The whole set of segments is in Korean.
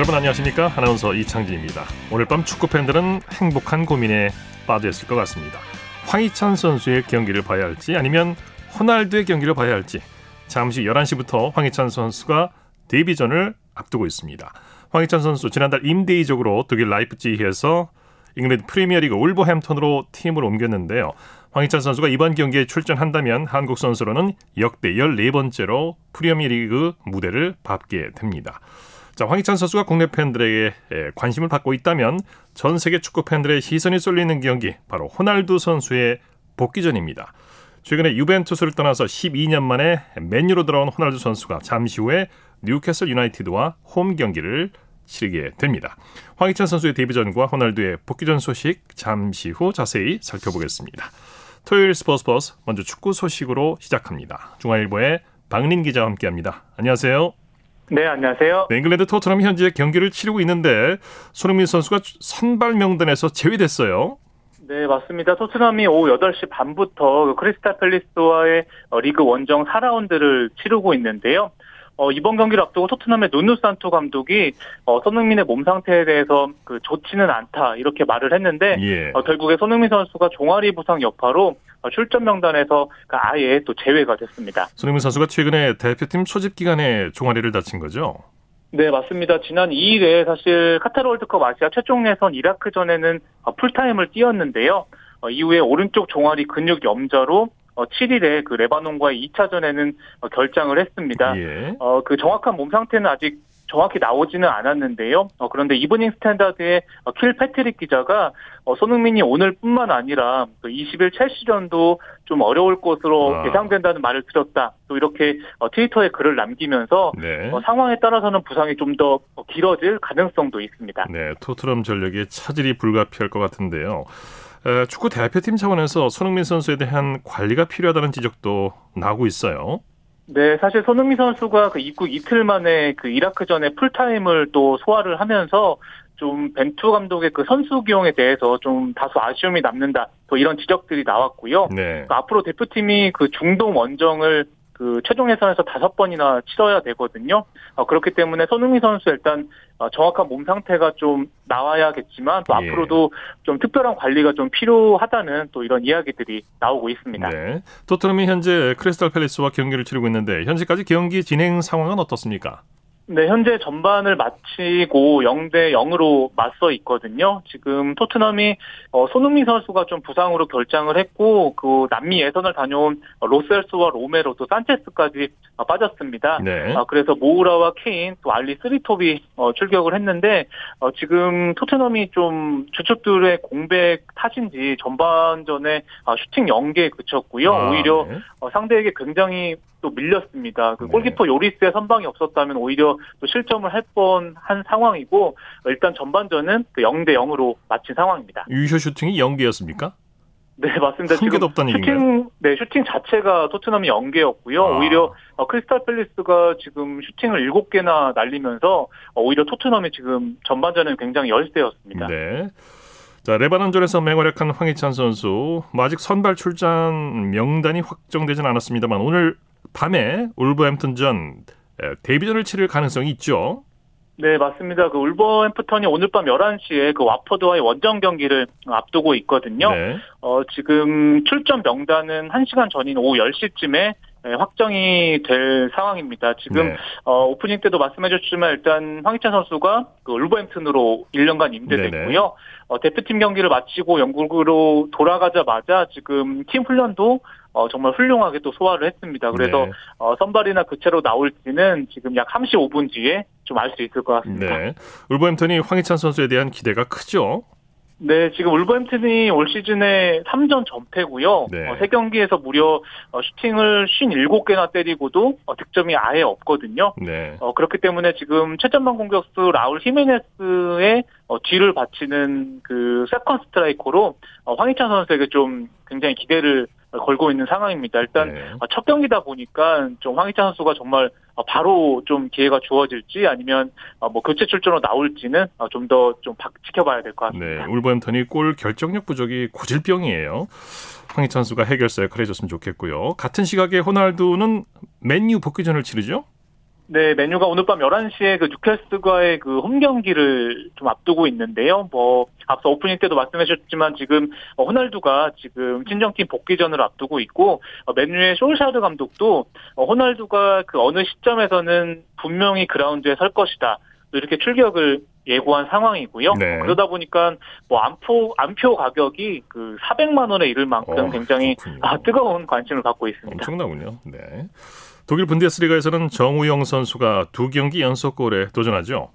여러분 안녕하십니까? 아나운서 이창진입니다. 오늘 밤 축구 팬들은 행복한 고민에 빠져 있을 것 같습니다. 황희찬 선수의 경기를 봐야 할지 아니면 호날두의 경기를 봐야 할지 잠시 11시부터 황희찬 선수가 데뷔전을 앞두고 있습니다. 황희찬 선수 지난달 임대이적으로 독일 라이프치히에서 잉글랜드 프리미어리그 울버햄턴으로 팀을 옮겼는데요. 황희찬 선수가 이번 경기에 출전한다면 한국 선수로는 역대 14번째로 프리미어리그 무대를 밟게 됩니다. 자, 황희찬 선수가 국내 팬들에게 관심을 받고 있다면 전 세계 축구 팬들의 시선이 쏠리는 경기 바로 호날두 선수의 복귀전입니다. 최근에 유벤투스를 떠나서 12년 만에 맨유로 돌아온 호날두 선수가 잠시 후에 뉴캐슬 유나이티드와 홈 경기를 치르게 됩니다. 황희찬 선수의 데뷔전과 호날두의 복귀전 소식 잠시 후 자세히 살펴보겠습니다. 토요일 스포츠 버스 먼저 축구 소식으로 시작합니다. 중앙일보의 박린 기자와 함께합니다. 안녕하세요. 네, 안녕하세요. 네, 잉글랜드 토트넘이 현재 경기를 치르고 있는데 손흥민 선수가 선발 명단에서 제외됐어요. 네, 맞습니다. 토트넘이 오후 8시 반부터 그 크리스탈 팰리스와의 어, 리그 원정 4라운드를 치르고 있는데요. 어, 이번 경기를 앞두고 토트넘의 누누 산토 감독이 어, 손흥민의 몸 상태에 대해서 그 좋지는 않다 이렇게 말을 했는데 예. 어, 결국에 손흥민 선수가 종아리 부상 여파로 어, 출전 명단에서 그 아예 또 제외가 됐습니다. 손흥민 선수가 최근에 대표팀 소집 기간에 종아리를 다친 거죠? 네, 맞습니다. 지난 2일에 사실 카타르 월드컵 아시아 최종 예선 이라크전에는 어, 풀타임을 뛰었는데요. 어, 이후에 오른쪽 종아리 근육 염좌로 7일에 어, 그 레바논과의 2차전에는 어, 결장을 했습니다. 예. 어, 그 정확한 몸 상태는 아직 정확히 나오지는 않았는데요. 어, 그런데 이브닝 스탠다드의 어, 킬패트릭 기자가 어, 손흥민이 오늘뿐만 아니라 또 20일 첼시전도 좀 어려울 것으로 아. 예상된다는 말을 들었다. 또 이렇게 어, 트위터에 글을 남기면서 네. 어, 상황에 따라서는 부상이 좀 더 길어질 가능성도 있습니다. 네, 토트넘 전력이 차질이 불가피할 것 같은데요. 축구 대표팀 차원에서 손흥민 선수에 대한 관리가 필요하다는 지적도 나오고 있어요. 네, 사실 손흥민 선수가 그 입국 이틀 만에 그 이라크전에 풀타임을 또 소화를 하면서 좀 벤투 감독의 그 선수 기용에 대해서 좀 다소 아쉬움이 남는다. 또 이런 지적들이 나왔고요. 네. 그 앞으로 대표팀이 그 중동 원정을 그 최종 예선에서 다섯 번이나 치러야 되거든요. 어, 그렇기 때문에 손흥민 선수 일단 어, 정확한 몸 상태가 좀 나와야겠지만 또 예. 앞으로도 좀 특별한 관리가 좀 필요하다는 또 이런 이야기들이 나오고 있습니다. 네. 토트넘이 현재 크리스탈 팰리스와 경기를 치르고 있는데 현재까지 경기 진행 상황은 어떻습니까? 네, 현재 전반을 마치고 0대 0으로 맞서 있거든요. 지금 토트넘이 어, 손흥민 선수가 좀 부상으로 결장을 했고 그 남미 예선을 다녀온 로셀소와 로메로 또 산체스까지 어, 빠졌습니다. 네. 어, 그래서 모우라와 케인 또 알리 스리톱이 어, 출격을 했는데 어, 지금 토트넘이 좀 주축들의 공백 탓인지 전반전에 어, 슈팅 0개에 그쳤고요. 아, 오히려 네. 어, 상대에게 굉장히 또 밀렸습니다. 그 네. 골키퍼 요리스의 선방이 없었다면 오히려 또 실점을 할 뻔한 상황이고 일단 전반전은 그 0대 0으로 마친 상황입니다. 유효 슈팅이 0개였습니까? 네, 맞습니다. 한 개도 없다는 슈팅, 얘기인가요? 네, 슈팅 자체가 토트넘이 0개였고요. 아. 오히려 어, 크리스탈 팰리스가 지금 슈팅을 7개나 날리면서 어, 오히려 토트넘이 지금 전반전은 굉장히 열세였습니다. 네. 자, 레바논전에서 맹활약한 황희찬 선수 뭐 아직 선발 출전 명단이 확정되진 않았습니다만 오늘 밤에 울버햄튼전 데뷔전을 치를 가능성이 있죠. 네, 맞습니다. 그 울버햄프턴이 오늘 밤 11시에 그 와퍼드와의 원정 경기를 앞두고 있거든요. 네. 어, 지금 출전 명단은 1시간 전인 오후 10시쯤에 확정이 될 상황입니다. 지금 네. 어, 오프닝 때도 말씀해 주셨지만 일단 황희찬 선수가 그 울버햄튼으로 1년간 임대됐고요. 어, 대표팀 경기를 마치고 영국으로 돌아가자마자 지금 팀 훈련도 어, 정말 훌륭하게 또 소화를 했습니다. 그래서 네. 어, 선발이나 교체로 나올지는 지금 약 35분 뒤에 좀 알 수 있을 것 같습니다. 네. 울버햄튼이 황희찬 선수에 대한 기대가 크죠? 네, 지금 울버햄튼이 올 시즌에 3전 전패고요. 네. 어, 3경기에서 무려 어, 슈팅을 57개나 때리고도 어, 득점이 아예 없거든요. 네. 어, 그렇기 때문에 지금 최전방 공격수 라울 히메네스의 어, 뒤를 받치는 그 second 스트라이커로 어, 황희찬 선수에게 좀 굉장히 기대를 걸고 있는 상황입니다. 일단 네. 어, 첫 경기다 보니까 좀 황희찬 선수가 정말 어, 바로 좀 기회가 주어질지 아니면 어, 뭐 교체 출전으로 나올지는 좀 더좀 좀 지켜봐야 될 것 같습니다. 네, 울버햄턴이 골 결정력 부족이 고질병이에요. 황희찬 선수가 해결사 역을 해줬으면 좋겠고요. 같은 시각에 호날두는 맨유 복귀전을 치르죠? 네, 메뉴가 오늘 밤 11시에 그 뉴캐스트과의 그 홈 경기를 좀 앞두고 있는데요. 뭐, 앞서 오프닝 때도 말씀하셨지만 지금 어, 호날두가 지금 친정팀 복귀전을 앞두고 있고, 어, 메뉴의 솔샤드 감독도 어, 호날두가 그 어느 시점에서는 분명히 그라운드에 설 것이다. 이렇게 출격을 예고한 상황이고요. 네. 그러다 보니까 뭐 안표 안표 가격이 그 400만 원에 이를 만큼 어, 굉장히. 아, 뜨거운 관심을 받고 있습니다. 엄청나군요. 네. 독일 분데스리가에서는 정우영 선수가 두 경기 연속골에 도전하죠.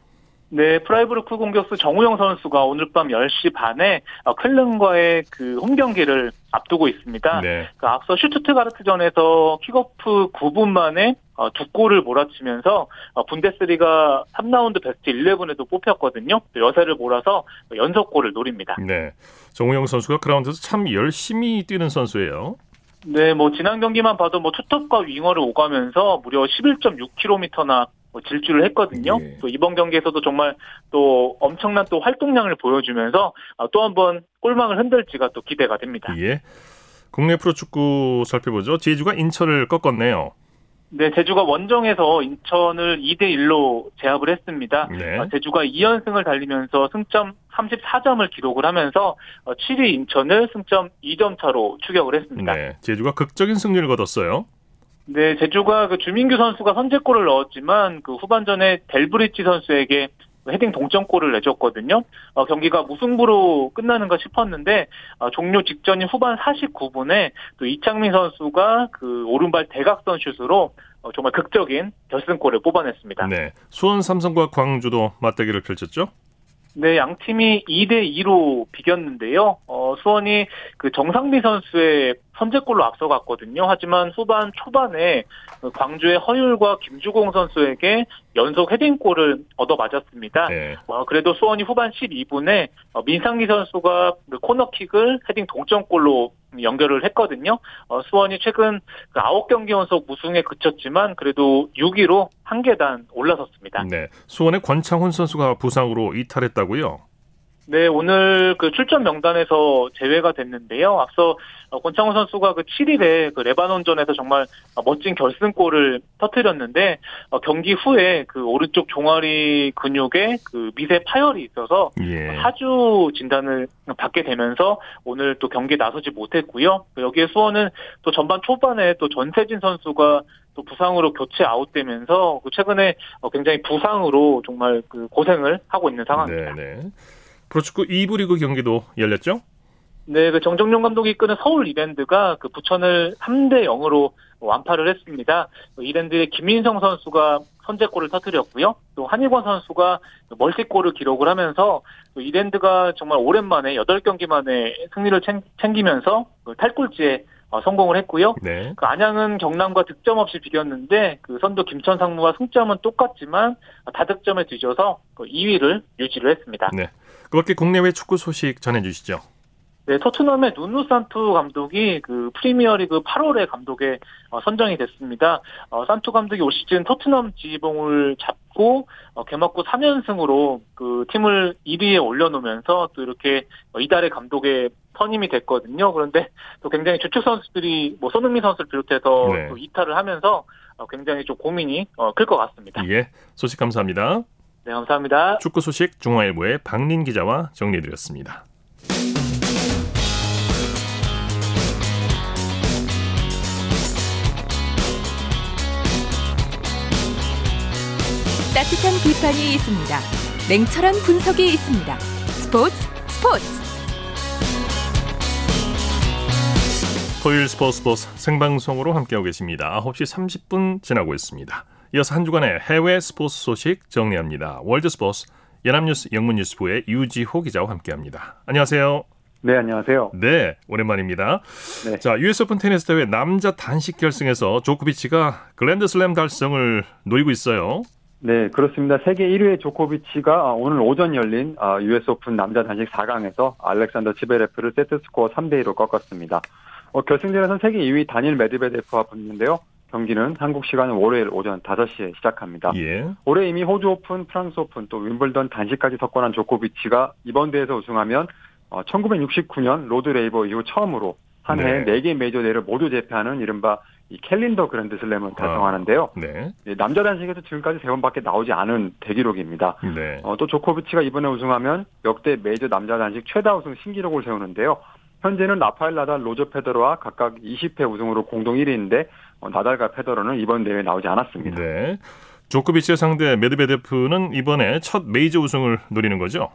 네, 프라이부르크 공격수 정우영 선수가 오늘 밤 10시 반에 어, 쾰른과의 그 홈 경기를 앞두고 있습니다. 네. 그 앞서 슈투트가르트전에서 킥오프 9분 만에 어, 두 골을 몰아치면서 어, 분데스리가 3라운드 베스트 11에도 뽑혔거든요. 또 여세를 몰아서 연속골을 노립니다. 네. 정우영 선수가 그라운드에서 참 열심히 뛰는 선수예요. 네, 뭐 지난 경기만 봐도 뭐 투톱과 윙어를 오가면서 무려 11.6km나 뭐 질주를 했거든요. 예. 또 이번 경기에서도 정말 또 엄청난 또 활동량을 보여주면서 아, 또 한번 골망을 흔들지가 또 기대가 됩니다. 예. 국내 프로축구 살펴보죠. 제주가 인천을 꺾었네요. 네, 제주가 원정에서 인천을 2대 1로 제압을 했습니다. 네. 아, 제주가 2연승을 달리면서 승점 34점을 기록을 하면서 7위 인천을 승점 2점 차로 추격을 했습니다. 네. 제주가 극적인 승리를 거뒀어요. 네, 제주가 그 주민규 선수가 선제골을 넣었지만 그 후반전에 델브리치 선수에게 헤딩 동점골을 내줬거든요. 어, 경기가 무승부로 끝나는가 싶었는데 어, 종료 직전인 후반 49분에 또 이창민 선수가 그 오른발 대각선 슛으로 어, 정말 극적인 결승골을 뽑아냈습니다. 네. 수원 삼성과 광주도 맞대결을 펼쳤죠. 네, 양 팀이 2대 2로 비겼는데요. 어, 수원이 그 정상미 선수의 선제골로 앞서갔거든요. 하지만 후반 초반에 그 광주의 허율과 김주공 선수에게 연속 헤딩골을 얻어 맞았습니다. 네. 어, 그래도 수원이 후반 12분에 어, 민상기 선수가 그 코너킥을 헤딩 동점골로 연결을 했거든요. 어, 수원이 최근 그 9경기 연속 무승에 그쳤지만 그래도 6위로 한 계단 올라섰습니다. 네. 수원의 권창훈 선수가 부상으로 이탈했다고요. 네, 오늘 그 출전 명단에서 제외가 됐는데요. 앞서 어, 권창훈 선수가 그 7일에 그 레바논전에서 정말 어, 멋진 결승골을 터뜨렸는데 어, 경기 후에 그 오른쪽 종아리 근육에 그 미세 파열이 있어서 예. 하주 진단을 받게 되면서 오늘 또 경기에 나서지 못했고요. 여기에 수원은 또 전반 초반에 또 전세진 선수가 또 부상으로 교체 아웃되면서 그 최근에 어, 굉장히 부상으로 정말 그 고생을 하고 있는 상황입니다. 네, 네. 프로축구 2부 리그 경기도 열렸죠? 네, 그 정정용 감독이 이끄는 서울 이랜드가 그 부천을 3대 0으로 완파를 했습니다. 이랜드의 김민성 선수가 선제골을 터뜨렸고요. 또 한일권 선수가 멀티골을 기록을 하면서 또 이랜드가 정말 오랜만에 8경기 만에 승리를 챙- 챙기면서 그 탈골지에 어, 성공을 했고요. 네. 그 안양은 경남과 득점 없이 비겼는데 그 선두 김천 상무와 승점은 똑같지만 다득점에 뒤져서 그 2위를 유지를 했습니다. 네. 그밖에 국내외 축구 소식 전해주시죠. 네, 토트넘의 누누 산투 감독이 그 프리미어리그 8월에 감독에 어, 선정이 됐습니다. 어, 산투 감독이 올 시즌 토트넘 지봉을 잡고 어, 개막 후 3연승으로 그 팀을 1위에 올려놓으면서 또 이렇게 어, 이달의 감독에 선임이 됐거든요. 그런데 또 굉장히 주축 선수들이 뭐 손흥민 선수를 비롯해서 네. 또 이탈을 하면서 어, 굉장히 좀 고민이 어, 클것 같습니다. 예. 소식 감사합니다. 네, 감사합니다. 축구 소식 중앙일보의 박린 기자와 정리해드렸습니다. 따뜻한 비판이 있습니다. 냉철한 분석이 있습니다. 스포츠 스포츠 토요일 스포츠 스포츠 생방송으로 함께하고 계십니다. 9시 30분 지나고 있습니다. 이어서 한 주간의 해외 스포츠 소식 정리합니다. 월드 스포츠 연합뉴스 영문뉴스부의 유지호 기자와 함께합니다. 안녕하세요. 네, 안녕하세요. 네, 오랜만입니다. 네. 자, US 오픈 테니스 대회 남자 단식 결승에서 조코비치가 그랜드슬램 달성을 노리고 있어요. 네, 그렇습니다. 세계 1위의 조코비치가 오늘 오전 열린 아, US 오픈 남자 단식 4강에서 알렉산더 츠베레프를 세트 스코어 3대 2로 꺾었습니다. 어, 결승전에서는 세계 2위 다닐 메드베데프와 붙는데요. 경기는 한국 시간은 월요일 오전 5시에 시작합니다. 예. 올해 이미 호주 오픈, 프랑스 오픈, 또 윔블던 단식까지 석권한 조코비치가 이번 대회에서 우승하면 어, 1969년 로드 레이버 이후 처음으로 한 해에 네. 4개 메이저 대회를 모두 제패하는 이른바 이 캘린더 그랜드슬램을 달성하는데요. 네. 예, 남자 단식에서 지금까지 세 번밖에 나오지 않은 대기록입니다. 네. 어, 또 조코비치가 이번에 우승하면 역대 메이저 남자 단식 최다 우승 신기록을 세우는데요. 현재는 라파엘 나달, 로저 페더러와 각각 20회 우승으로 공동 1위인데 어, 나달과 페더러는 이번 대회에 나오지 않았습니다. 네. 조코비치의 상대 메드베데프는 이번에 첫 메이저 우승을 노리는 거죠?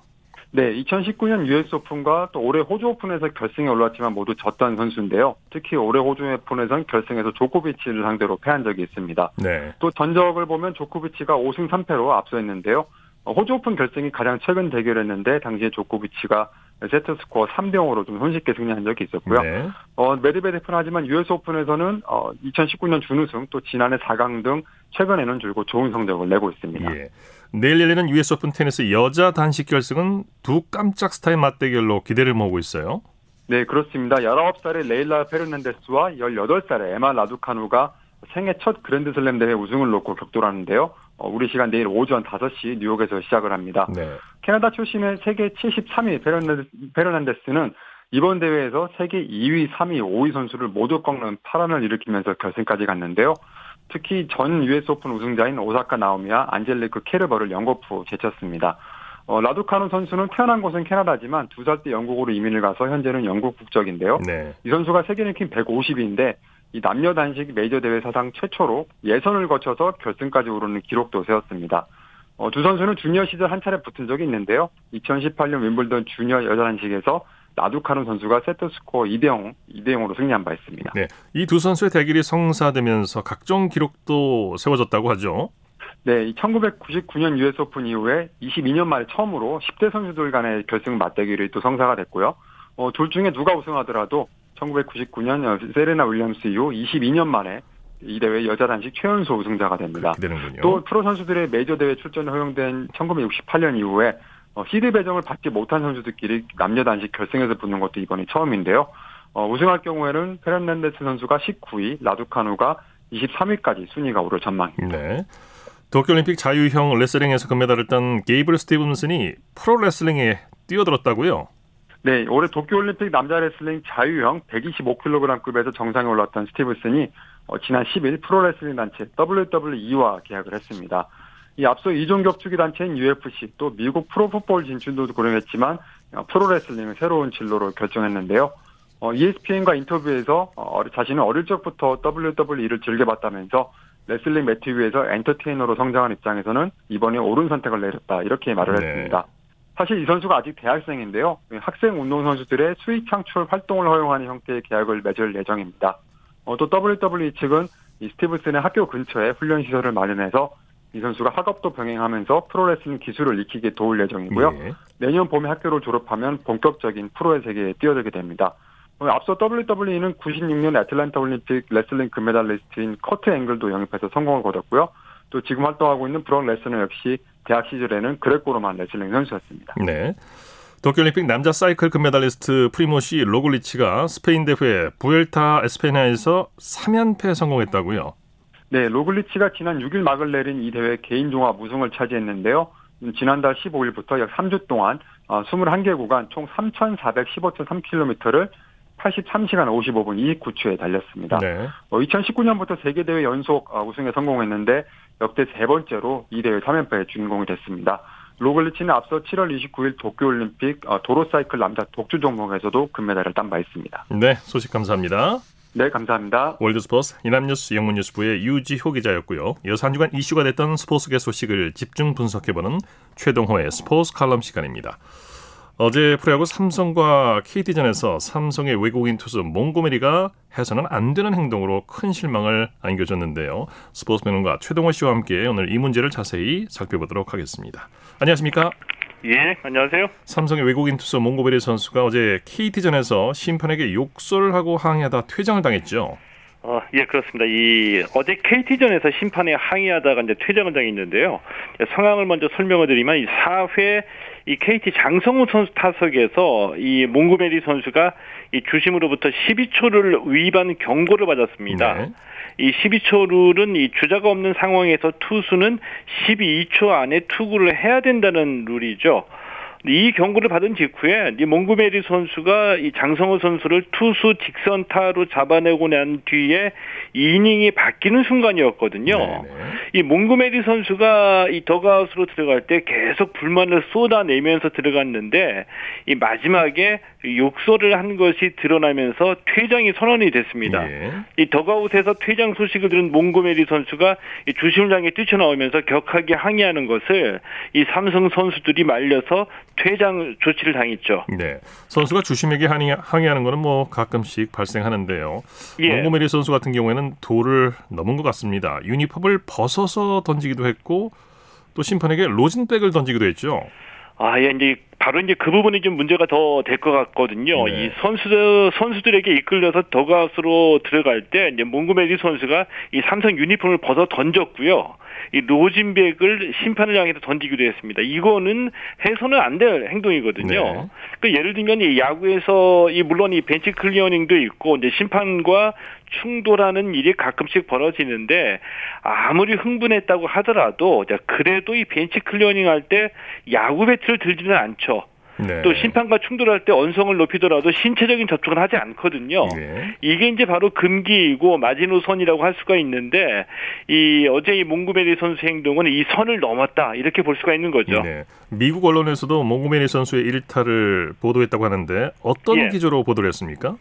네, 2019년 US 오픈과 또 올해 호주 오픈에서 결승에 올랐지만 모두 졌던 선수인데요. 특히 올해 호주 오픈에선 결승에서 조코비치를 상대로 패한 적이 있습니다. 네. 또 전적을 보면 조코비치가 5승 3패로 앞서 있는데요. 어, 호주 오픈 결승이 가장 최근 대결이었는데 당시에 조코비치가 세트 스코어 3대 0으로 좀 손쉽게 승리한 적이 있었고요. 네. 어, 메드베데프는 하지만 US 오픈에서는 어, 2019년 준우승 또 지난해 4강 등 최근에는 줄곧 좋은 성적을 내고 있습니다. 예. 내일 열리는 US 오픈 테니스 여자 단식 결승은 두 깜짝 스타의 맞대결로 기대를 모으고 있어요. 네, 그렇습니다. 19살의 레일라 페르난데스와 18살의 에마 라두카누가 생애 첫 그랜드슬램 대회 우승을 놓고 격돌하는데요. 어, 우리 시간 내일 오전 5시 뉴욕에서 시작을 합니다. 네. 캐나다 출신의 세계 73위 페르난데스는 이번 대회에서 세계 2위, 3위, 5위 선수를 모두 꺾는 파란을 일으키면서 결승까지 갔는데요. 특히 전 US 오픈 우승자인 오사카 나오미와 안젤리크 케르버를 연거푸 제쳤습니다. 어, 라두카누 선수는 태어난 곳은 캐나다지만 두 살 때 영국으로 이민을 가서 현재는 영국 국적인데요. 네. 이 선수가 세계 랭킹 150위인데 이 남녀 단식 메이저 대회 사상 최초로 예선을 거쳐서 결승까지 오르는 기록도 세웠습니다. 어, 두 선수는 주니어 시절 한 차례 붙은 적이 있는데요. 2018년 윔블던 주니어 여자 단식에서 라두카누 선수가 세트 스코어 2대 0, 2대 0으로 승리한 바 있습니다. 네. 이 두 선수의 대결이 성사되면서 각종 기록도 세워졌다고 하죠. 네, 이 1999년 US 오픈 이후에 22년 만에 처음으로 10대 선수들 간의 결승 맞대결이 또 성사가 됐고요. 어, 둘 중에 누가 우승하더라도 1999년 세레나 윌리엄스 이후 22년 만에 이 대회 여자 단식 최연소 우승자가 됩니다. 또 프로 선수들의 메이저 대회 출전이 허용된 1968년 이후에 어, 시드 배정을 받지 못한 선수들끼리 남녀 단식 결승에서 붙는 것도 이번이 처음인데요. 어, 우승할 경우에는 페르난데스 선수가 19위, 라두카누가 23위까지 순위가 오를 전망입니다. 네. 도쿄올림픽 자유형 레슬링에서 금메달을 딴 게이블 스티븐슨이 프로 레슬링에 뛰어들었다고요? 네, 올해 도쿄올림픽 남자 레슬링 자유형 125kg급에서 정상에 올랐던 스티븐슨이 어, 지난 10일 프로레슬링 단체 WWE와 계약을 했습니다. 이 앞서 이종 격투기 단체인 UFC 또 미국 프로풋볼 진출도 고려했지만 어, 프로레슬링을 새로운 진로로 결정했는데요. 어, ESPN과 인터뷰에서 어, 자신은 어릴 적부터 WWE를 즐겨봤다면서 레슬링 매트 위에서 엔터테이너로 성장한 입장에서는 이번에 옳은 선택을 내렸다 이렇게 말을 네. 했습니다. 사실 이 선수가 아직 대학생인데요. 학생 운동 선수들의 수익 창출 활동을 허용하는 형태의 계약을 맺을 예정입니다. 어, 또 WWE 측은 이 스티븐슨의 학교 근처에 훈련 시설을 마련해서 이 선수가 학업도 병행하면서 프로레슬링 기술을 익히게 도울 예정이고요. 예. 내년 봄에 학교를 졸업하면 본격적인 프로의 세계에 뛰어들게 됩니다. 어, 앞서 WWE는 96년 애틀랜타 올림픽 레슬링 금메달리스트인 커트 앵글도 영입해서 성공을 거뒀고요. 또 지금 활동하고 있는 브록 레스너 역시 대학 시절에는 그레코로만 레슬링 선수였습니다. 네. 도쿄올림픽 남자 사이클 금메달리스트 프리모시 로글리치가 스페인 대회 부엘타 에스파냐에서 3연패 성공했다고요. 네, 로글리치가 지난 6일 막을 내린 이 대회 개인 종합 우승을 차지했는데요. 음, 지난달 15일부터 약 3주 동안 21개 구간 총 3,415.3km를 83시간 55분 29초에 달렸습니다. 네. 어, 2019년부터 세계대회 연속 어, 우승에 성공했는데 역대 세 번째로 이 대회 3연패의 주인공이 됐습니다. 로글리치는 앞서 7월 29일 도쿄올림픽 어, 도로사이클 남자 독주 종목에서도 금메달을 딴 바 있습니다. 네, 소식 감사합니다. 네, 감사합니다. 월드스포츠 이남뉴스 영문뉴스부의 유지호 기자였고요. 이어서 한 주간 이슈가 됐던 스포츠계 소식을 집중 분석해보는 최동호의 스포츠 칼럼 시간입니다. 어제 프로야구 삼성과 KT전에서 삼성의 외국인 투수 몽고메리가 해서는 안 되는 행동으로 큰 실망을 안겨줬는데요. 스포츠 평론가 최동호 씨와 함께 오늘 이 문제를 자세히 살펴보도록 하겠습니다. 안녕하십니까? 예, 안녕하세요. 삼성의 외국인 투수 몽고메리 선수가 어제 KT전에서 심판에게 욕설을 하고 항의하다 퇴장을 당했죠. 어, 예, 그렇습니다. 이 어제 KT전에서 심판에 항의하다가 이제 퇴장을 당했는데요. 상황을 먼저 설명을 드리면 이 4회 이 KT 장성우 선수 타석에서 이 몽고메리 선수가 이 주심으로부터 12초를 위반 경고를 받았습니다. 네. 이 12초 룰은 이 주자가 없는 상황에서 투수는 12초 안에 투구를 해야 된다는 룰이죠. 이 경고를 받은 직후에 이 몽고메리 선수가 이 장성호 선수를 투수 직선타로 잡아내고 난 뒤에 이닝이 바뀌는 순간이었거든요. 네네. 이 몽고메리 선수가 이 더가웃으로 들어갈 때 계속 불만을 쏟아내면서 들어갔는데 이 마지막에 욕설을 한 것이 드러나면서 퇴장이 선언이 됐습니다. 예. 이 더가웃에서 퇴장 소식을 들은 몽고메리 선수가 이 주심장에 뛰쳐나오면서 격하게 항의하는 것을 이 삼성 선수들이 말려서 퇴장 조치를 당했죠. 네. 선수가 주심에게 항의, 항의하는 거는 뭐 가끔씩 발생하는데요. 예. 몽고메리 선수 같은 경우에는 도를 넘은 것 같습니다. 유니폼을 벗어서 던지기도 했고 또 심판에게 로진백을 던지기도 했죠. 아, 예, 이제 바로 이제 그 부분이 좀 문제가 더 될 것 같거든요. 네. 이 선수들 선수들에게 이끌려서 더가웃으로 들어갈 때 이제 몽고메리 선수가 이 삼성 유니폼을 벗어 던졌고요. 이 로진백을 심판을 향해서 던지기도 했습니다. 이거는 해서는 안 될 행동이거든요. 네. 그 예를 들면 이 야구에서 이 물론 이 벤치 클리어링도 있고 이제 심판과 충돌하는 일이 가끔씩 벌어지는데 아무리 흥분했다고 하더라도 자, 그래도 이 벤치 클리어링 할 때 야구 배트를 들지는 않죠. 네. 또 심판과 충돌할 때 언성을 높이더라도 신체적인 접촉은 하지 않거든요. 예. 이게 이제 바로 금기이고 마지노선이라고 할 수가 있는데 이 어제 이 몽구메리 선수 행동은 이 선을 넘었다 이렇게 볼 수가 있는 거죠. 네. 미국 언론에서도 몽고메리 선수의 일타를 보도했다고 하는데 어떤 예. 기조로 보도를 했습니까?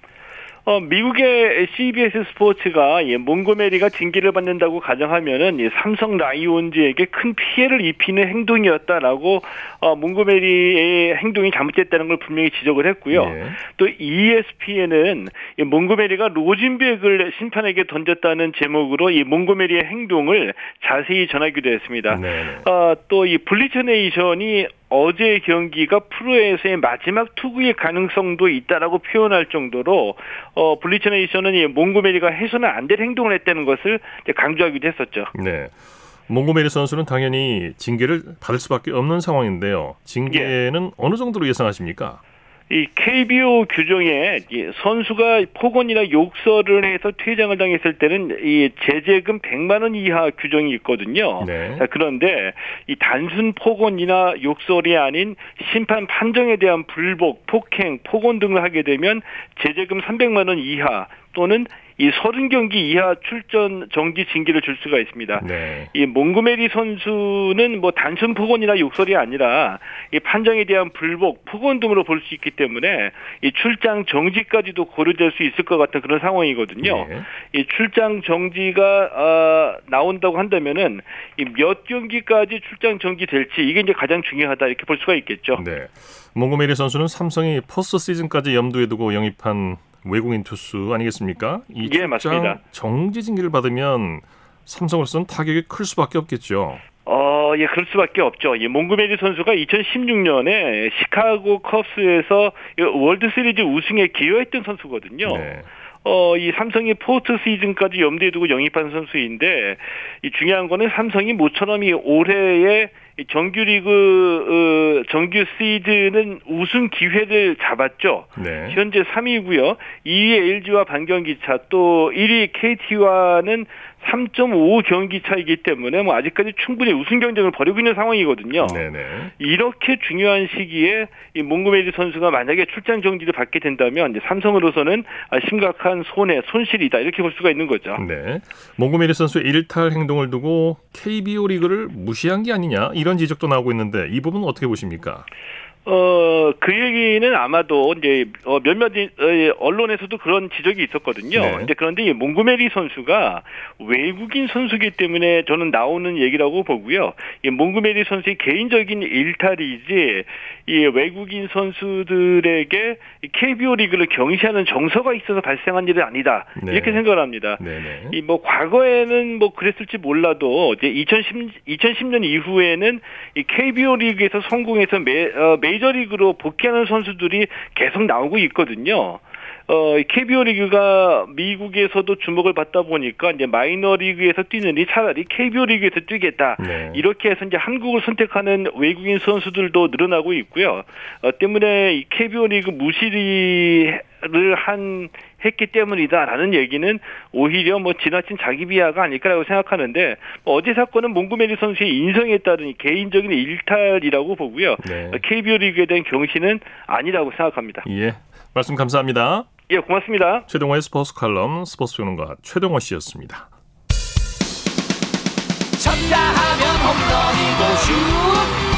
어, 미국의 CBS 스포츠가 이 몽고메리가 징계를 받는다고 가정하면은 이 삼성 라이온즈에게 큰 피해를 입히는 행동이었다라고 어, 몽고메리의 행동이 잘못됐다는 걸 분명히 지적을 했고요. 예. 또 ESPN은 이 몽고메리가 로진백을 심판에게 던졌다는 제목으로 이 몽고메리의 행동을 자세히 전하기도 했습니다. 네. 어, 또 이 블리처 네이션이 어제 경기가 프로에서의 마지막 투구의 가능성도 있다라고 표현할 정도로 어, 블리처네이션은 이 몽고메리가 해서는 안 될 행동을 했다는 것을 강조하기도 했었죠. 네. 몽고메리 선수는 당연히 징계를 받을 수밖에 없는 상황인데요. 징계는 어느 정도로 예상하십니까? 이 KBO 규정에 이 선수가 폭언이나 욕설을 해서 퇴장을 당했을 때는 이 제재금 100만 원 이하 규정이 있거든요. 네. 자, 그런데 이 단순 폭언이나 욕설이 아닌 심판 판정에 대한 불복, 폭행, 폭언 등을 하게 되면 제재금 300만 원 이하 또는 이 30경기 이하 출전 정지 징계를 줄 수가 있습니다. 네. 이 몽고메리 선수는 뭐 단순 폭언이나 욕설이 아니라 이 판정에 대한 불복, 폭언 등으로 볼 수 있기 때문에 이 출장 정지까지도 고려될 수 있을 것 같은 그런 상황이거든요. 예. 이 출장 정지가 어, 나온다고 한다면은 이 몇 경기까지 출장 정지 될지 이게 이제 가장 중요하다 이렇게 볼 수가 있겠죠. 네. 몽고메리 선수는 삼성이 포스트 시즌까지 염두에 두고 영입한 외국인 투수 아니겠습니까? 이 예, 맞습니다. 정지 징계를 받으면 삼성으로서는 타격이 클 수밖에 없겠죠. 어, 예, 그럴 수밖에 없죠. 이 몽고메리 선수가 2016년에 시카고 컵스에서 이 월드 시리즈 우승에 기여했던 선수거든요. 네. 어, 이 삼성이 포스트 시즌까지 염두에 두고 영입한 선수인데, 이 중요한 거는 삼성이 모처럼 이 올해의 이 정규리그, 어, 정규 시즌은 우승 기회를 잡았죠. 네. 현재 3위고요. 2위 LG와 반경기 차, 또 1위 KT와는 3.5 경기 차이기 때문에 뭐 아직까지 충분히 우승 경쟁을 벌이고 있는 상황이거든요. 네네. 이렇게 중요한 시기에 이 몽고메리 선수가 만약에 출장 정지를 받게 된다면 이제 삼성으로서는 아, 심각한 손해, 손실이다 이렇게 볼 수가 있는 거죠. 네. 몽고메리 선수의 일탈 행동을 두고 KBO 리그를 무시한 게 아니냐 이런 지적도 나오고 있는데 이 부분은 어떻게 보십니까? 어, 그 얘기는 아마도 이제 어, 몇몇 이- 어, 언론에서도 그런 지적이 있었거든요. 네. 근데 그런데 이 몽고메리 선수가 외국인 선수기 때문에 저는 나오는 얘기라고 보고요. 이 몽고메리 선수의 개인적인 일탈이지 이 외국인 선수들에게 이 KBO 리그를 경시하는 정서가 있어서 발생한 일은 아니다. 네. 이렇게 생각을 합니다. 네네. 이뭐 과거에는 뭐 그랬을지 몰라도 이제 2010 2010년 이후에는 이 KBO 리그에서 성공해서 메, 어, 메이저리그로 복귀하는 선수들이 계속 나오고 있거든요. 어, 이 KBO 리그가 미국에서도 주목을 받다 보니까 이제 마이너 리그에서 뛰느니 차라리 KBO 리그에서 뛰겠다. 네. 이렇게 해서 이제 한국을 선택하는 외국인 선수들도 늘어나고 있고요. 어, 때문에 이 KBO 리그 무시를 했기 때문이다라는 얘기는 오히려 뭐 지나친 자기 비하가 아닐까라고 생각하는데 뭐 어제 사건은 몽고메리 선수의 인성에 따른 개인적인 일탈이라고 보고요. 네. KBO 리그에 대한 경시는 아니라고 생각합니다. 예, 말씀 감사합니다. 예, 고맙습니다. 최동호의 스포츠 칼럼 스포츠 평론가 최동호 씨였습니다. 쳤다 하면 홈런이고 슛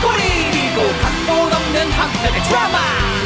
골이고 각본 없는 한편의 드라마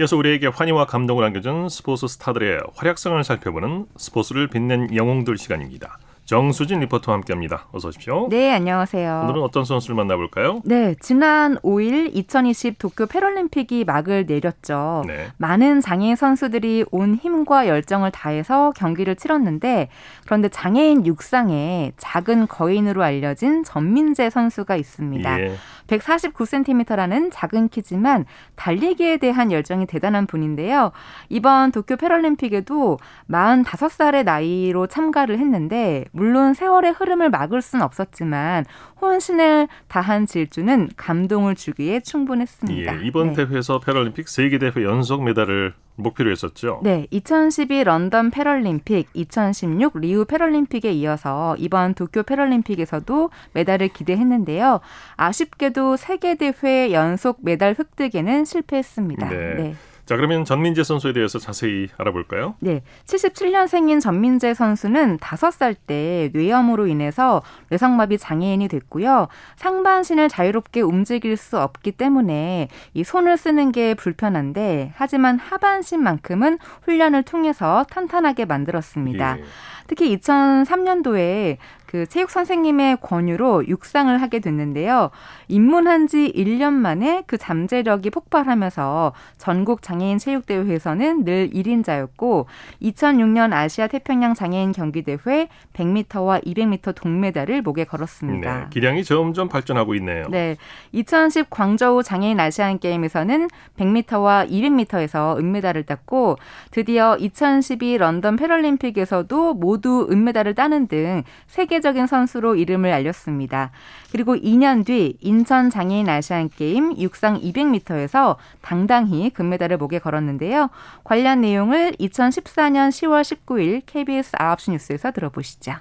이어서 우리에게 환희와 감동을 안겨준 스포츠 스타들의 활약상을 살펴보는 스포츠를 빛낸 영웅들 시간입니다. 정수진 리포터와 함께합니다. 어서 오십시오. 네, 안녕하세요. 오늘은 어떤 선수를 만나볼까요? 네, 지난 5일 2020 도쿄 패럴림픽이 막을 내렸죠. 네. 많은 장애인 선수들이 온 힘과 열정을 다해서 경기를 치렀는데 그런데 장애인 육상에 작은 거인으로 알려진 전민재 선수가 있습니다. 예. 149cm라는 작은 키지만 달리기에 대한 열정이 대단한 분인데요. 이번 도쿄 패럴림픽에도 45살의 나이로 참가를 했는데 물론 세월의 흐름을 막을 수는 없었지만 혼신을 다한 질주는 감동을 주기에 충분했습니다. 예, 이번 네. 대회에서 패럴림픽 세계 대회 연속 메달을 목표로 했었죠. 네, 2012 런던 패럴림픽, 2016 리우 패럴림픽에 이어서 이번 도쿄 패럴림픽에서도 메달을 기대했는데요. 아쉽게도 세계 대회 연속 메달 획득에는 실패했습니다. 네. 네. 자, 그러면 전민재 선수에 대해서 자세히 알아볼까요? 네. 77년생인 전민재 선수는 5살 때 뇌염으로 인해서 뇌성마비 장애인이 됐고요. 상반신을 자유롭게 움직일 수 없기 때문에 이 손을 쓰는 게 불편한데 하지만 하반신만큼은 훈련을 통해서 탄탄하게 만들었습니다. 예. 특히 2003년도에 그 체육 선생님의 권유로 육상을 하게 됐는데요. 입문한 지 1년 만에 그 잠재력이 폭발하면서 전국 장애인 체육대회에서는 늘 1인자였고 2006년 아시아 태평양 장애인 경기대회 100m와 200m 동메달을 목에 걸었습니다. 네, 기량이 점점 발전하고 있네요. 네. 2010 광저우 장애인 아시안 게임에서는 100m와 200m에서 은메달을 땄고 드디어 2012 런던 패럴림픽에서도 모두 은메달을 따는 등 세계 세계적인 선수로 이름을 알렸습니다. 그리고 2년 뒤 인천 장애인 아시안 게임 육상 200m에서 당당히 금메달을 목에 걸었는데요. 관련 내용을 2014년 10월 19일 KBS 9시 뉴스에서 들어보시죠.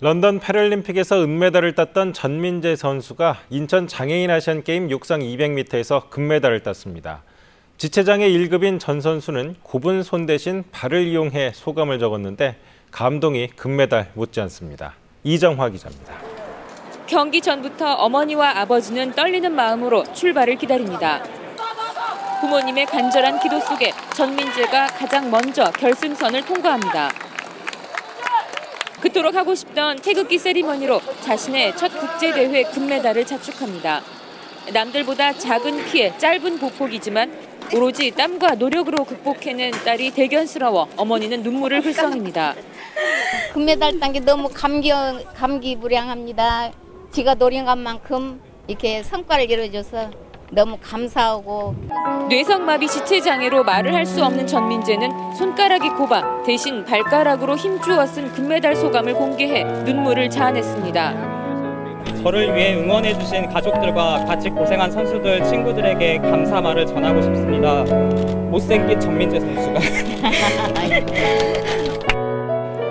런던 패럴림픽에서 은메달을 땄던 전민재 선수가 인천 장애인 아시안 게임 육상 200m에서 금메달을 땄습니다. 지체장애 1급인 전 선수는 굽은 손 대신 발을 이용해 소감을 적었는데 감동이 금메달 못지않습니다. 이정화 기자입니다. 경기 전부터 어머니와 아버지는 떨리는 마음으로 출발을 기다립니다. 부모님의 간절한 기도 속에 전민재가 가장 먼저 결승선을 통과합니다. 그토록 하고 싶던 태극기 세리머니로 자신의 첫 국제대회 금메달을 자축합니다. 남들보다 작은 키에 짧은 보폭이지만 오로지 땀과 노력으로 극복해낸 딸이 대견스러워 어머니는 눈물을 흘썽입니다. 금메달 딴 게 너무 감기 감기무량합니다. 지가 노린 것만큼 이렇게 성과를 이뤄줘서 너무 감사하고 뇌성마비 지체 장애로 말을 할 수 없는 전민재는 손가락이 곱아 대신 발가락으로 힘주어 쓴 금메달 소감을 공개해 눈물을 자아냈습니다. 저를 위해 응원해 주신 가족들과 같이 고생한 선수들, 친구들에게 감사 말을 전하고 싶습니다. 못생긴 전민재 선수가.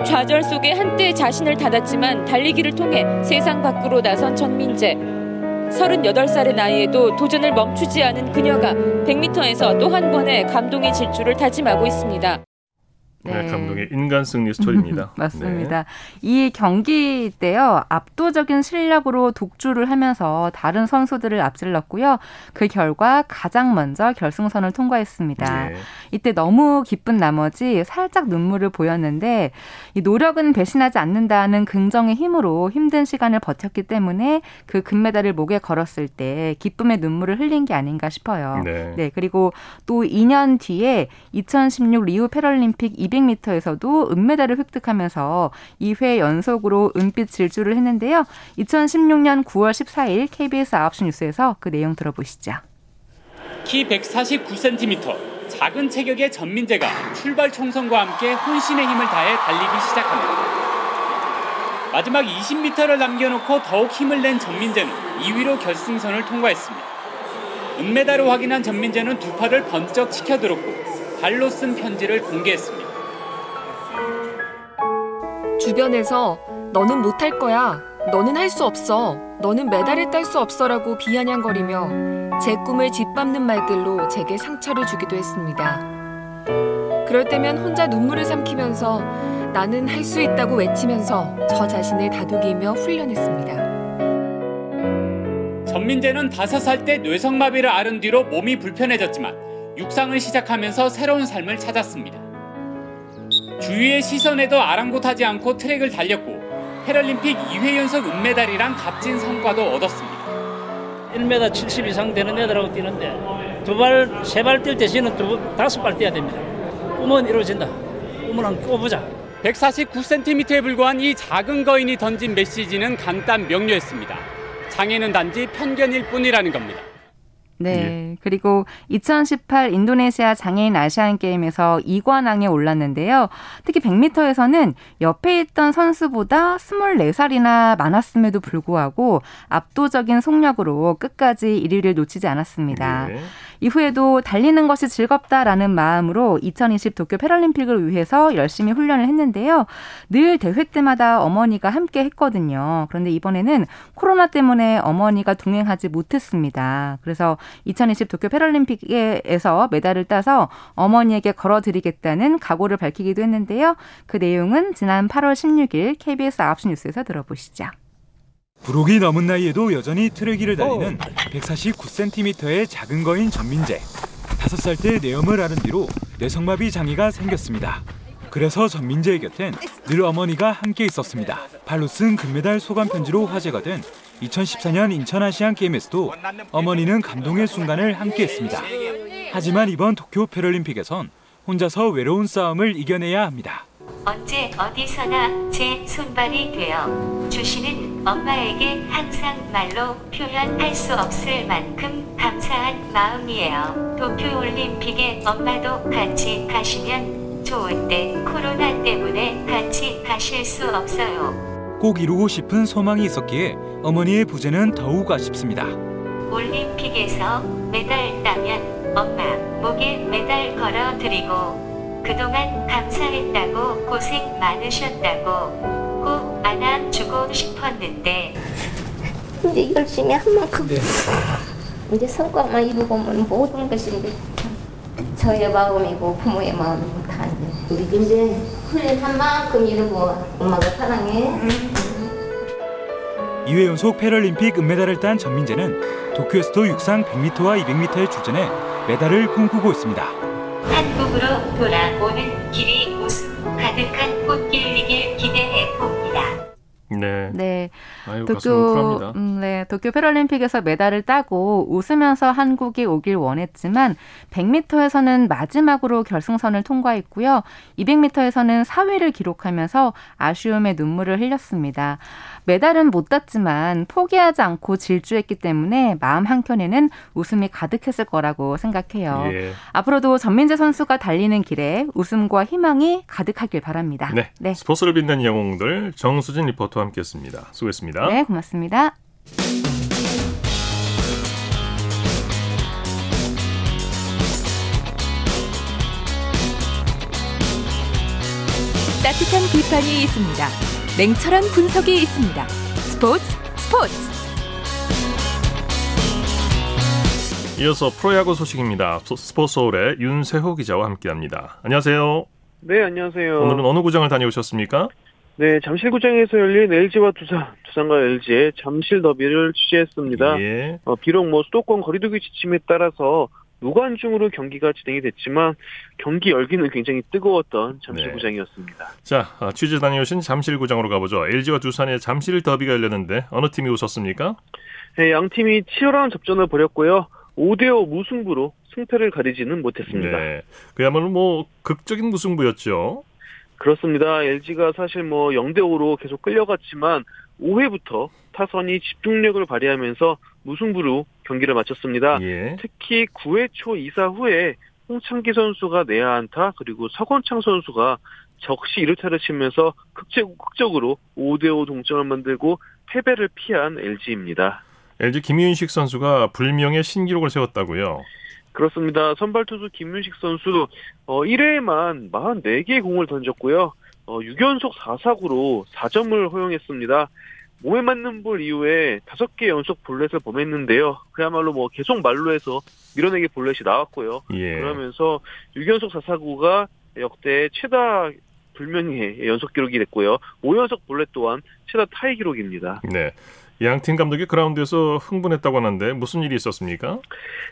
좌절 속에 한때 자신을 닫았지만 달리기를 통해 세상 밖으로 나선 전민재. 38살의 나이에도 도전을 멈추지 않은 그녀가 100m에서 또 한 번의 감동의 질주를 다짐하고 있습니다. 네, 네 감독의 인간 승리 스토리입니다. 맞습니다. 네. 이 경기 때요 압도적인 실력으로 독주를 하면서 다른 선수들을 앞질렀고요. 그 결과 가장 먼저 결승선을 통과했습니다. 네. 이때 너무 기쁜 나머지 살짝 눈물을 보였는데 이 노력은 배신하지 않는다는 긍정의 힘으로 힘든 시간을 버텼기 때문에 그 금메달을 목에 걸었을 때 기쁨의 눈물을 흘린 게 아닌가 싶어요. 네. 네 그리고 또 2년 뒤에 2016 리우 패럴림픽 200m에서도 은메달을 획득하면서 2회 연속으로 은빛 질주를 했는데요. 2016년 9월 14일 KBS 9시 뉴스에서 그 내용 들어보시죠. 키 149cm 작은 체격의 전민재가 출발 총선과 함께 혼신의 힘을 다해 달리기 시작합니다. 마지막 20m를 남겨놓고 더욱 힘을 낸 전민재는 2위로 결승선을 통과했습니다. 은메달을 확인한 전민재는 두 팔을 번쩍 치켜들었고 발로 쓴 편지를 공개했습니다. 주변에서 너는 못할 거야. 너는 할 수 없어. 너는 메달을 딸 수 없어라고 비아냥거리며 제 꿈을 짓밟는 말들로 제게 상처를 주기도 했습니다. 그럴 때면 혼자 눈물을 삼키면서 나는 할 수 있다고 외치면서 저 자신을 다독이며 훈련했습니다. 전민재는 5살 때 뇌성마비를 앓은 뒤로 몸이 불편해졌지만 육상을 시작하면서 새로운 삶을 찾았습니다. 주위의 시선에도 아랑곳하지 않고 트랙을 달렸고 패럴림픽 2회 연속 은메달이란 값진 성과도 얻었습니다. 1m 70 이상 되는 애들하고 뛰는데 두 발, 세 발 뛸 대신은 두, 다섯 발 뛰어야 됩니다. 꿈은 이루어진다. 꿈은 한번 꿔보자. 149cm에 불과한 이 작은 거인이 던진 메시지는 간단 명료했습니다. 장애는 단지 편견일 뿐이라는 겁니다. 네. 예. 그리고 2018 인도네시아 장애인 아시안 게임에서 2관왕에 올랐는데요. 특히 100m에서는 옆에 있던 선수보다 24살이나 많았음에도 불구하고 압도적인 속력으로 끝까지 1위를 놓치지 않았습니다. 예. 이후에도 달리는 것이 즐겁다라는 마음으로 2020 도쿄 패럴림픽을 위해서 열심히 훈련을 했는데요. 늘 대회 때마다 어머니가 함께 했거든요. 그런데 이번에는 코로나 때문에 어머니가 동행하지 못했습니다. 그래서 2020 도쿄 패럴림픽에서 메달을 따서 어머니에게 걸어드리겠다는 각오를 밝히기도 했는데요. 그 내용은 지난 8월 16일 KBS 9시 뉴스에서 들어보시죠. 부록이 넘은 나이에도 여전히 트레기를 달리는 149cm의 작은 거인 전민재. 5살 때 뇌염을 앓은 뒤로 뇌성마비 장애가 생겼습니다. 그래서 전민재의 곁엔 늘 어머니가 함께 있었습니다. 발로 쓴 금메달 소감 편지로 화제가 된 2014년 인천 아시안 게임에서도 어머니는 감동의 순간을 함께했습니다. 하지만 이번 도쿄 패럴림픽에선 혼자서 외로운 싸움을 이겨내야 합니다. 언제 어디서나 제 손발이 되어 주시는 엄마에게 항상 말로 표현할 수 없을 만큼 감사한 마음이에요. 도쿄올림픽에 엄마도 같이 가시면 좋은데 코로나 때문에 같이 가실 수 없어요. 꼭 이루고 싶은 소망이 있었기에 어머니의 부재는 더욱 아쉽습니다. 올림픽에서 메달 따면 엄마 목에 메달 걸어 드리고 그동안 감사했다고 고생 많으셨다고 꼭 안아주고 싶었는데 이제 열심히 한 만큼 네. 이제 성과만 이루고면 모든 것이 저의 마음이고 부모의 마음이고 다 이제 우리 이제 훈련한 만큼 이루고 엄마가 사랑해. 2회 연속 패럴림픽 은메달을 딴 전민재는 도쿄에서도 육상 100m와 200m에 출전해 메달을 꿈꾸고 있습니다. 한국으로 돌아오는 길이 웃음 가득한 꽃길이길 기대해 봅니다. 네. 네. 아유, 도쿄 음, 네. 도쿄 패럴림픽에서 메달을 따고 웃으면서 한국이 오길 원했지만 100m에서는 마지막으로 결승선을 통과했고요. 200m에서는 4위를 기록하면서 아쉬움의 눈물을 흘렸습니다. 메달은 못 땄지만 포기하지 않고 질주했기 때문에 마음 한켠에는 웃음이 가득했을 거라고 생각해요. 예. 앞으로도 전민재 선수가 달리는 길에 웃음과 희망이 가득하길 바랍니다. 네. 네. 스포츠를 빛낸 영웅들 정수진 리포터와 함께했습니다. 수고했습니다. 네, 고맙습니다. 따뜻한 비판이 있습니다. 냉철한 분석이 있습니다. 스포츠 스포츠 이어서 프로야구 소식입니다. 스포츠 서울의 윤세호 기자와 함께합니다. 안녕하세요. 네, 안녕하세요. 오늘은 어느 구장을 다녀오셨습니까? 네, 잠실구장에서 열린 LG와 두산, 두산과 LG의 잠실 더비를 취재했습니다. 예. 어, 비록 뭐 수도권 거리두기 지침에 따라서 무관중으로 경기가 진행이 됐지만 경기 열기는 굉장히 뜨거웠던 잠실구장이었습니다. 자, 아, 취재 다녀오신 잠실구장으로 가보죠. LG와 두산의 잠실 더비가 열렸는데 어느 팀이 웃었습니까? 네, 양 팀이 치열한 접전을 벌였고요. 5대5 무승부로 승패를 가리지는 못했습니다. 네. 그야말로 뭐 극적인 무승부였죠. 그렇습니다. LG가 사실 뭐 0대 5로 계속 끌려갔지만 5회부터 타선이 집중력을 발휘하면서 무승부로 경기를 마쳤습니다. 예. 특히 9회 초 2사 후에 홍창기 선수가 내야 안타 그리고 서건창 선수가 적시 1루타를 치면서 극적, 극적으로 5대5 동점을 만들고 패배를 피한 LG입니다. LG 김윤식 선수가 불명의 신기록을 세웠다고요. 그렇습니다. 선발 투수 김윤식 선수 어, 1회에만 44개의 공을 던졌고요. 어, 6연속 4사구로 4점을 허용했습니다. 몸에 맞는 볼 이후에 5개 연속 볼넷을 범했는데요. 그야말로 뭐 계속 말로 해서 밀어내기 볼넷이 나왔고요. 예. 그러면서 6연속 4사구가 역대 최다 불명예 연속 기록이 됐고요. 5연속 볼넷 또한 최다 타이 기록입니다. 네. 양팀 감독이 그라운드에서 흥분했다고 하는데 무슨 일이 있었습니까?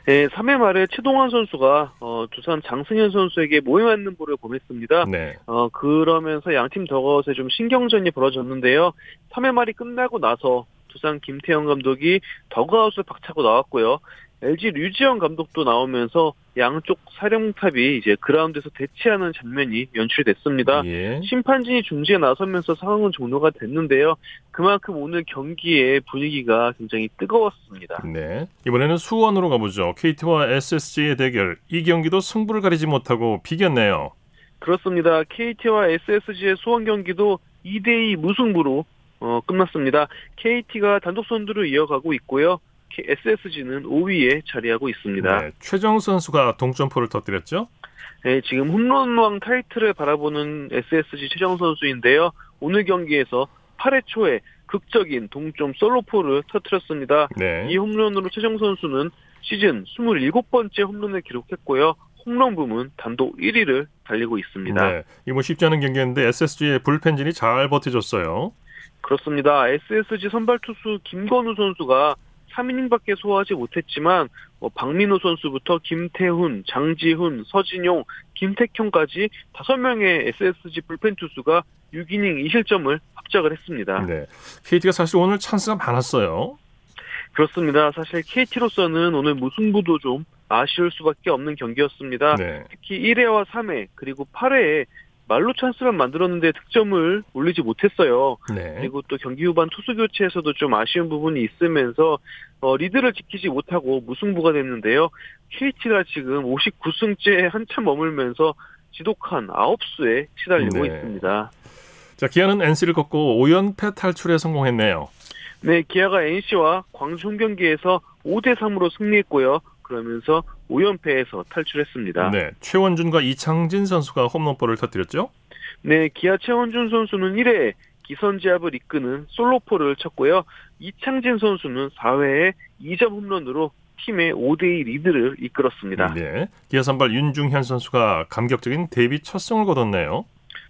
네, 3회 말에 최동환 선수가 어, 두산 장승현 선수에게 모에 맞는 볼을 보냈습니다. 네. 어, 그러면서 양팀 더것에 좀 신경전이 벌어졌는데요. 3회 말이 끝나고 나서 두산 김태형 감독이 더그아웃을 박차고 나왔고요. LG 류지영 감독도 나오면서 양쪽 사령탑이 이제 그라운드에서 대치하는 장면이 연출됐습니다. 예. 심판진이 중지에 나서면서 상황은 종료가 됐는데요. 그만큼 오늘 경기의 분위기가 굉장히 뜨거웠습니다. 네. 이번에는 수원으로 가보죠. KT와 SSG의 대결. 이 경기도 승부를 가리지 못하고 비겼네요. 그렇습니다. KT와 SSG의 수원 경기도 2대2 무승부로 어, 끝났습니다. KT가 단독 선두를 이어가고 있고요. SSG는 5위에 자리하고 있습니다. 네. 최정 선수가 동점포를 터뜨렸죠? 네, 지금 홈런왕 타이틀을 바라보는 SSG 최정 선수인데요. 오늘 경기에서 8회 초에 극적인 동점 솔로포를 터뜨렸습니다. 네. 이 홈런으로 최정 선수는 시즌 27번째 홈런을 기록했고요. 홈런 부문 단독 1위를 달리고 있습니다. 네. 이뭐 쉽지 않은 경기였는데 SSG의 불펜진이 잘 버텨줬어요. 그렇습니다. SSG 선발 투수 김건우 선수가 3이닝밖에 소화하지 못했지만 뭐 박민호 선수부터 김태훈, 장지훈, 서진용, 김택형까지 5명의 SSG 불펜 투수가 6이닝 2실점을 합작을 했습니다. 네. KT가 사실 오늘 찬스가 많았어요. 그렇습니다. 사실 KT로서는 오늘 무승부도 좀 아쉬울 수밖에 없는 경기였습니다. 네. 특히 1회와 3회 그리고 8회에 말로 찬스를 만들었는데 득점을 올리지 못했어요. 네. 그리고 또 경기 후반 투수 교체에서도 좀 아쉬운 부분이 있으면서 어, 리드를 지키지 못하고 무승부가 됐는데요. KT가 지금 59승째 한참 머물면서 지독한 9수에 시달리고 네. 있습니다. 자, 기아는 NC를 꺾고 5연패 탈출에 성공했네요. 네, 기아가 NC와 광주 홈 경기에서 5대 3으로 승리했고요. 그러면서 5연패에서 탈출했습니다. 네. 최원준과 이창진 선수가 홈런볼을 터뜨렸죠? 네, 기아 최원준 선수는 1회 기선제압을 이끄는 솔로포를 쳤고요. 이창진 선수는 4회에 2점 홈런으로 팀의 5대2 리드를 이끌었습니다. 네. 기아 선발 윤중현 선수가 감격적인 데뷔 첫 승을 거뒀네요.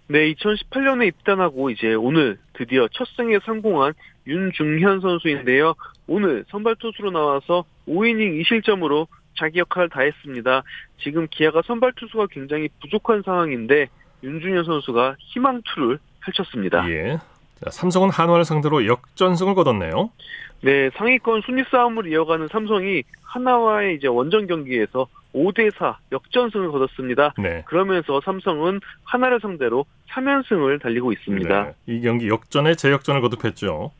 네, 2018년에 입단하고 이제 오늘 드디어 첫 승에 성공한 윤중현 선수인데요. 오늘 선발 투수로 나와서 5이닝 2실점으로 자기 역할을 다했습니다. 지금 기아가 선발 투수가 굉장히 부족한 상황인데 윤중현 선수가 희망투를 펼쳤습니다. 예. 자, 삼성은 한화를 상대로 역전승을 거뒀네요. 네, 상위권 순위 싸움을 이어가는 삼성이 하나와의 이제 원정 경기에서 5대 4 역전승을 거뒀습니다. 네. 그러면서 삼성은 하나를 상대로 3연승을 달리고 있습니다. 네. 이 경기 역전에 재역전을 거듭했죠.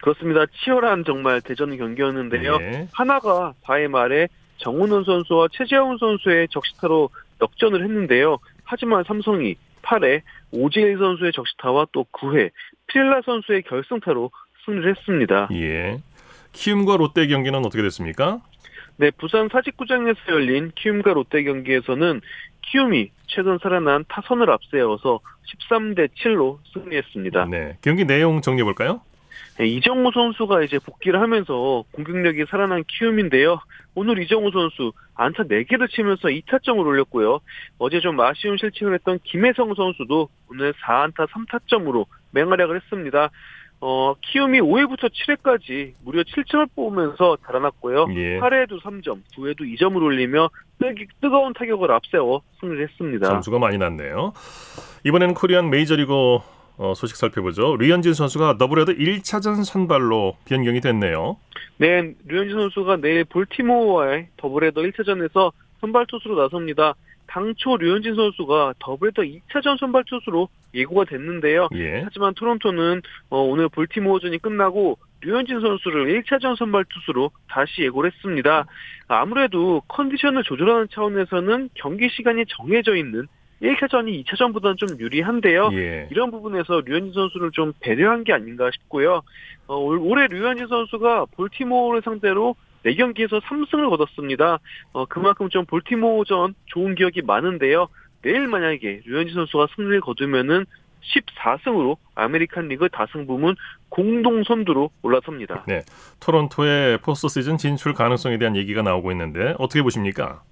그렇습니다. 치열한 정말 대전 경기였는데요. 네. 하나가 4회 말에 정훈원 선수와 최재훈 선수의 적시타로 역전을 했는데요. 하지만 삼성이 8회 오재일 선수의 적시타와 또 9회 피렐라 선수의 결승타로 승리를 했습니다. 예. 키움과 롯데 경기는 어떻게 됐습니까? 네, 부산 사직구장에서 열린 키움과 롯데 경기에서는 키움이 최근 살아난 타선을 앞세워서 13대 7로 승리했습니다. 네. 경기 내용 정리해 볼까요? 네, 이정우 선수가 이제 복귀를 하면서 공격력이 살아난 키움인데요. 오늘 이정우 선수 안타 4개를 치면서 2타점을 올렸고요. 어제 좀 아쉬운 실책을 했던 김혜성 선수도 오늘 4안타 3타점으로 맹활약을 했습니다. 어, 키움이 5회부터 7회까지 무려 7점을 뽑으면서 달아났고요. 예. 8회에도 3점, 9회도 2점을 올리며 뜨기, 뜨거운 타격을 앞세워 승리를 했습니다. 점수가 많이 났네요. 이번에는 코리안 메이저리거 어, 소식 살펴보죠. 류현진 선수가 더블헤더 1차전 선발로 변경이 됐네요. 네, 류현진 선수가 내일 볼티모어와의 더블헤더 1차전에서 선발 투수로 나섭니다. 당초 류현진 선수가 더블헤더 2차전 선발 투수로 예고가 됐는데요. 예. 하지만 토론토는 어, 오늘 볼티모어전이 끝나고 류현진 선수를 1차전 선발 투수로 다시 예고를 했습니다. 아무래도 컨디션을 조절하는 차원에서는 경기 시간이 정해져 있는 1차전이 2차전보다는 좀 유리한데요. 예. 이런 부분에서 류현진 선수를 좀 배려한 게 아닌가 싶고요. 어, 올- 올해 류현진 선수가 볼티모어를 상대로 4경기에서 3승을 거뒀습니다. 어, 그만큼 좀 볼티모어전 좋은 기억이 많은데요. 내일 만약에 류현진 선수가 승리를 거두면은 14승으로 아메리칸 리그 다승 부문 공동 선두로 올라섭니다. 네. 토론토의 포스트 시즌 진출 가능성에 대한 얘기가 나오고 있는데 어떻게 보십니까?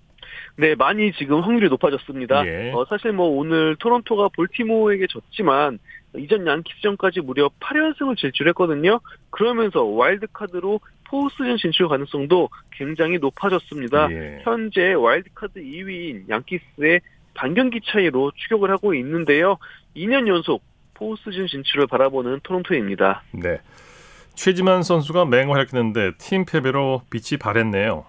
네, 많이 지금 확률이 높아졌습니다. 예. 어, 사실 뭐 오늘 토론토가 볼티모어에게 졌지만 이전 양키스전까지 무려 8연승을 질주했거든요. 그러면서 와일드카드로 포스트전 진출 가능성도 굉장히 높아졌습니다. 예. 현재 와일드카드 2위인 양키스의 반경기 차이로 추격을 하고 있는데요. 2년 연속 포스트전 진출을 바라보는 토론토입니다. 네. 최지만 선수가 맹활약했는데 팀 패배로 빛이 발했네요.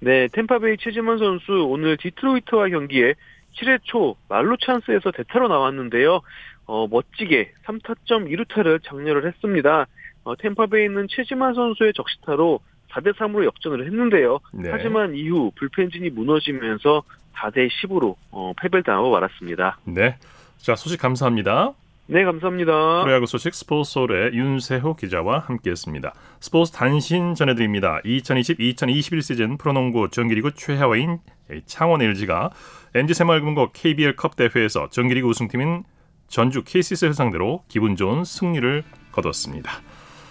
네, 템파베이 최지만 선수 오늘 디트로이트와 경기에 7회 초 말로 찬스에서 대타로 나왔는데요. 어, 멋지게 3타점 2루타를 장렬을 했습니다. 어, 템파베이는 최지만 선수의 적시타로 4대 3으로 역전을 했는데요. 네. 하지만 이후 불펜진이 무너지면서 4대 10으로 어, 패배를 당하고 말았습니다. 네. 자, 소식 감사합니다. 네, 감사합니다. 프로야구 소식 스포츠솔의 윤세호 기자와 함께했습니다. 스포츠 단신 전해드립니다. 2020-2021 시즌 프로농구 정기리그 최하위인 창원 LG가 NG 새마을금고 KBL컵 대회에서 정기리그 우승팀인 전주 KCC를 상대로 기분 좋은 승리를 거뒀습니다.